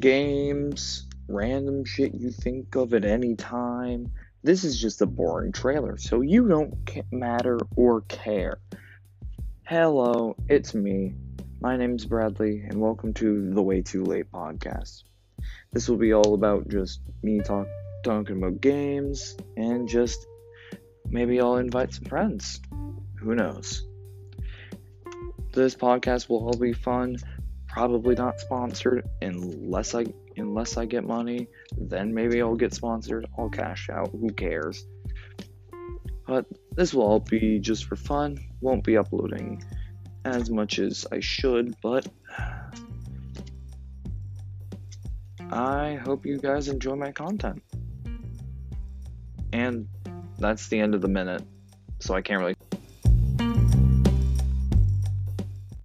games, random shit you think of at any time. This is just a boring trailer, so you don't matter or care. Hello, it's me. My name's Bradley, and welcome to the Way Too Late podcast. This will be all about just me talk, talking about games and just maybe I'll invite some friends. Who knows? This podcast will all be fun. Probably not sponsored unless I unless I get money. Then maybe I'll get sponsored. I'll cash out. Who cares? But this will all be just for fun. Won't be uploading as much as I should, but I hope you guys enjoy my content. And that's the end of the minute, so I can't really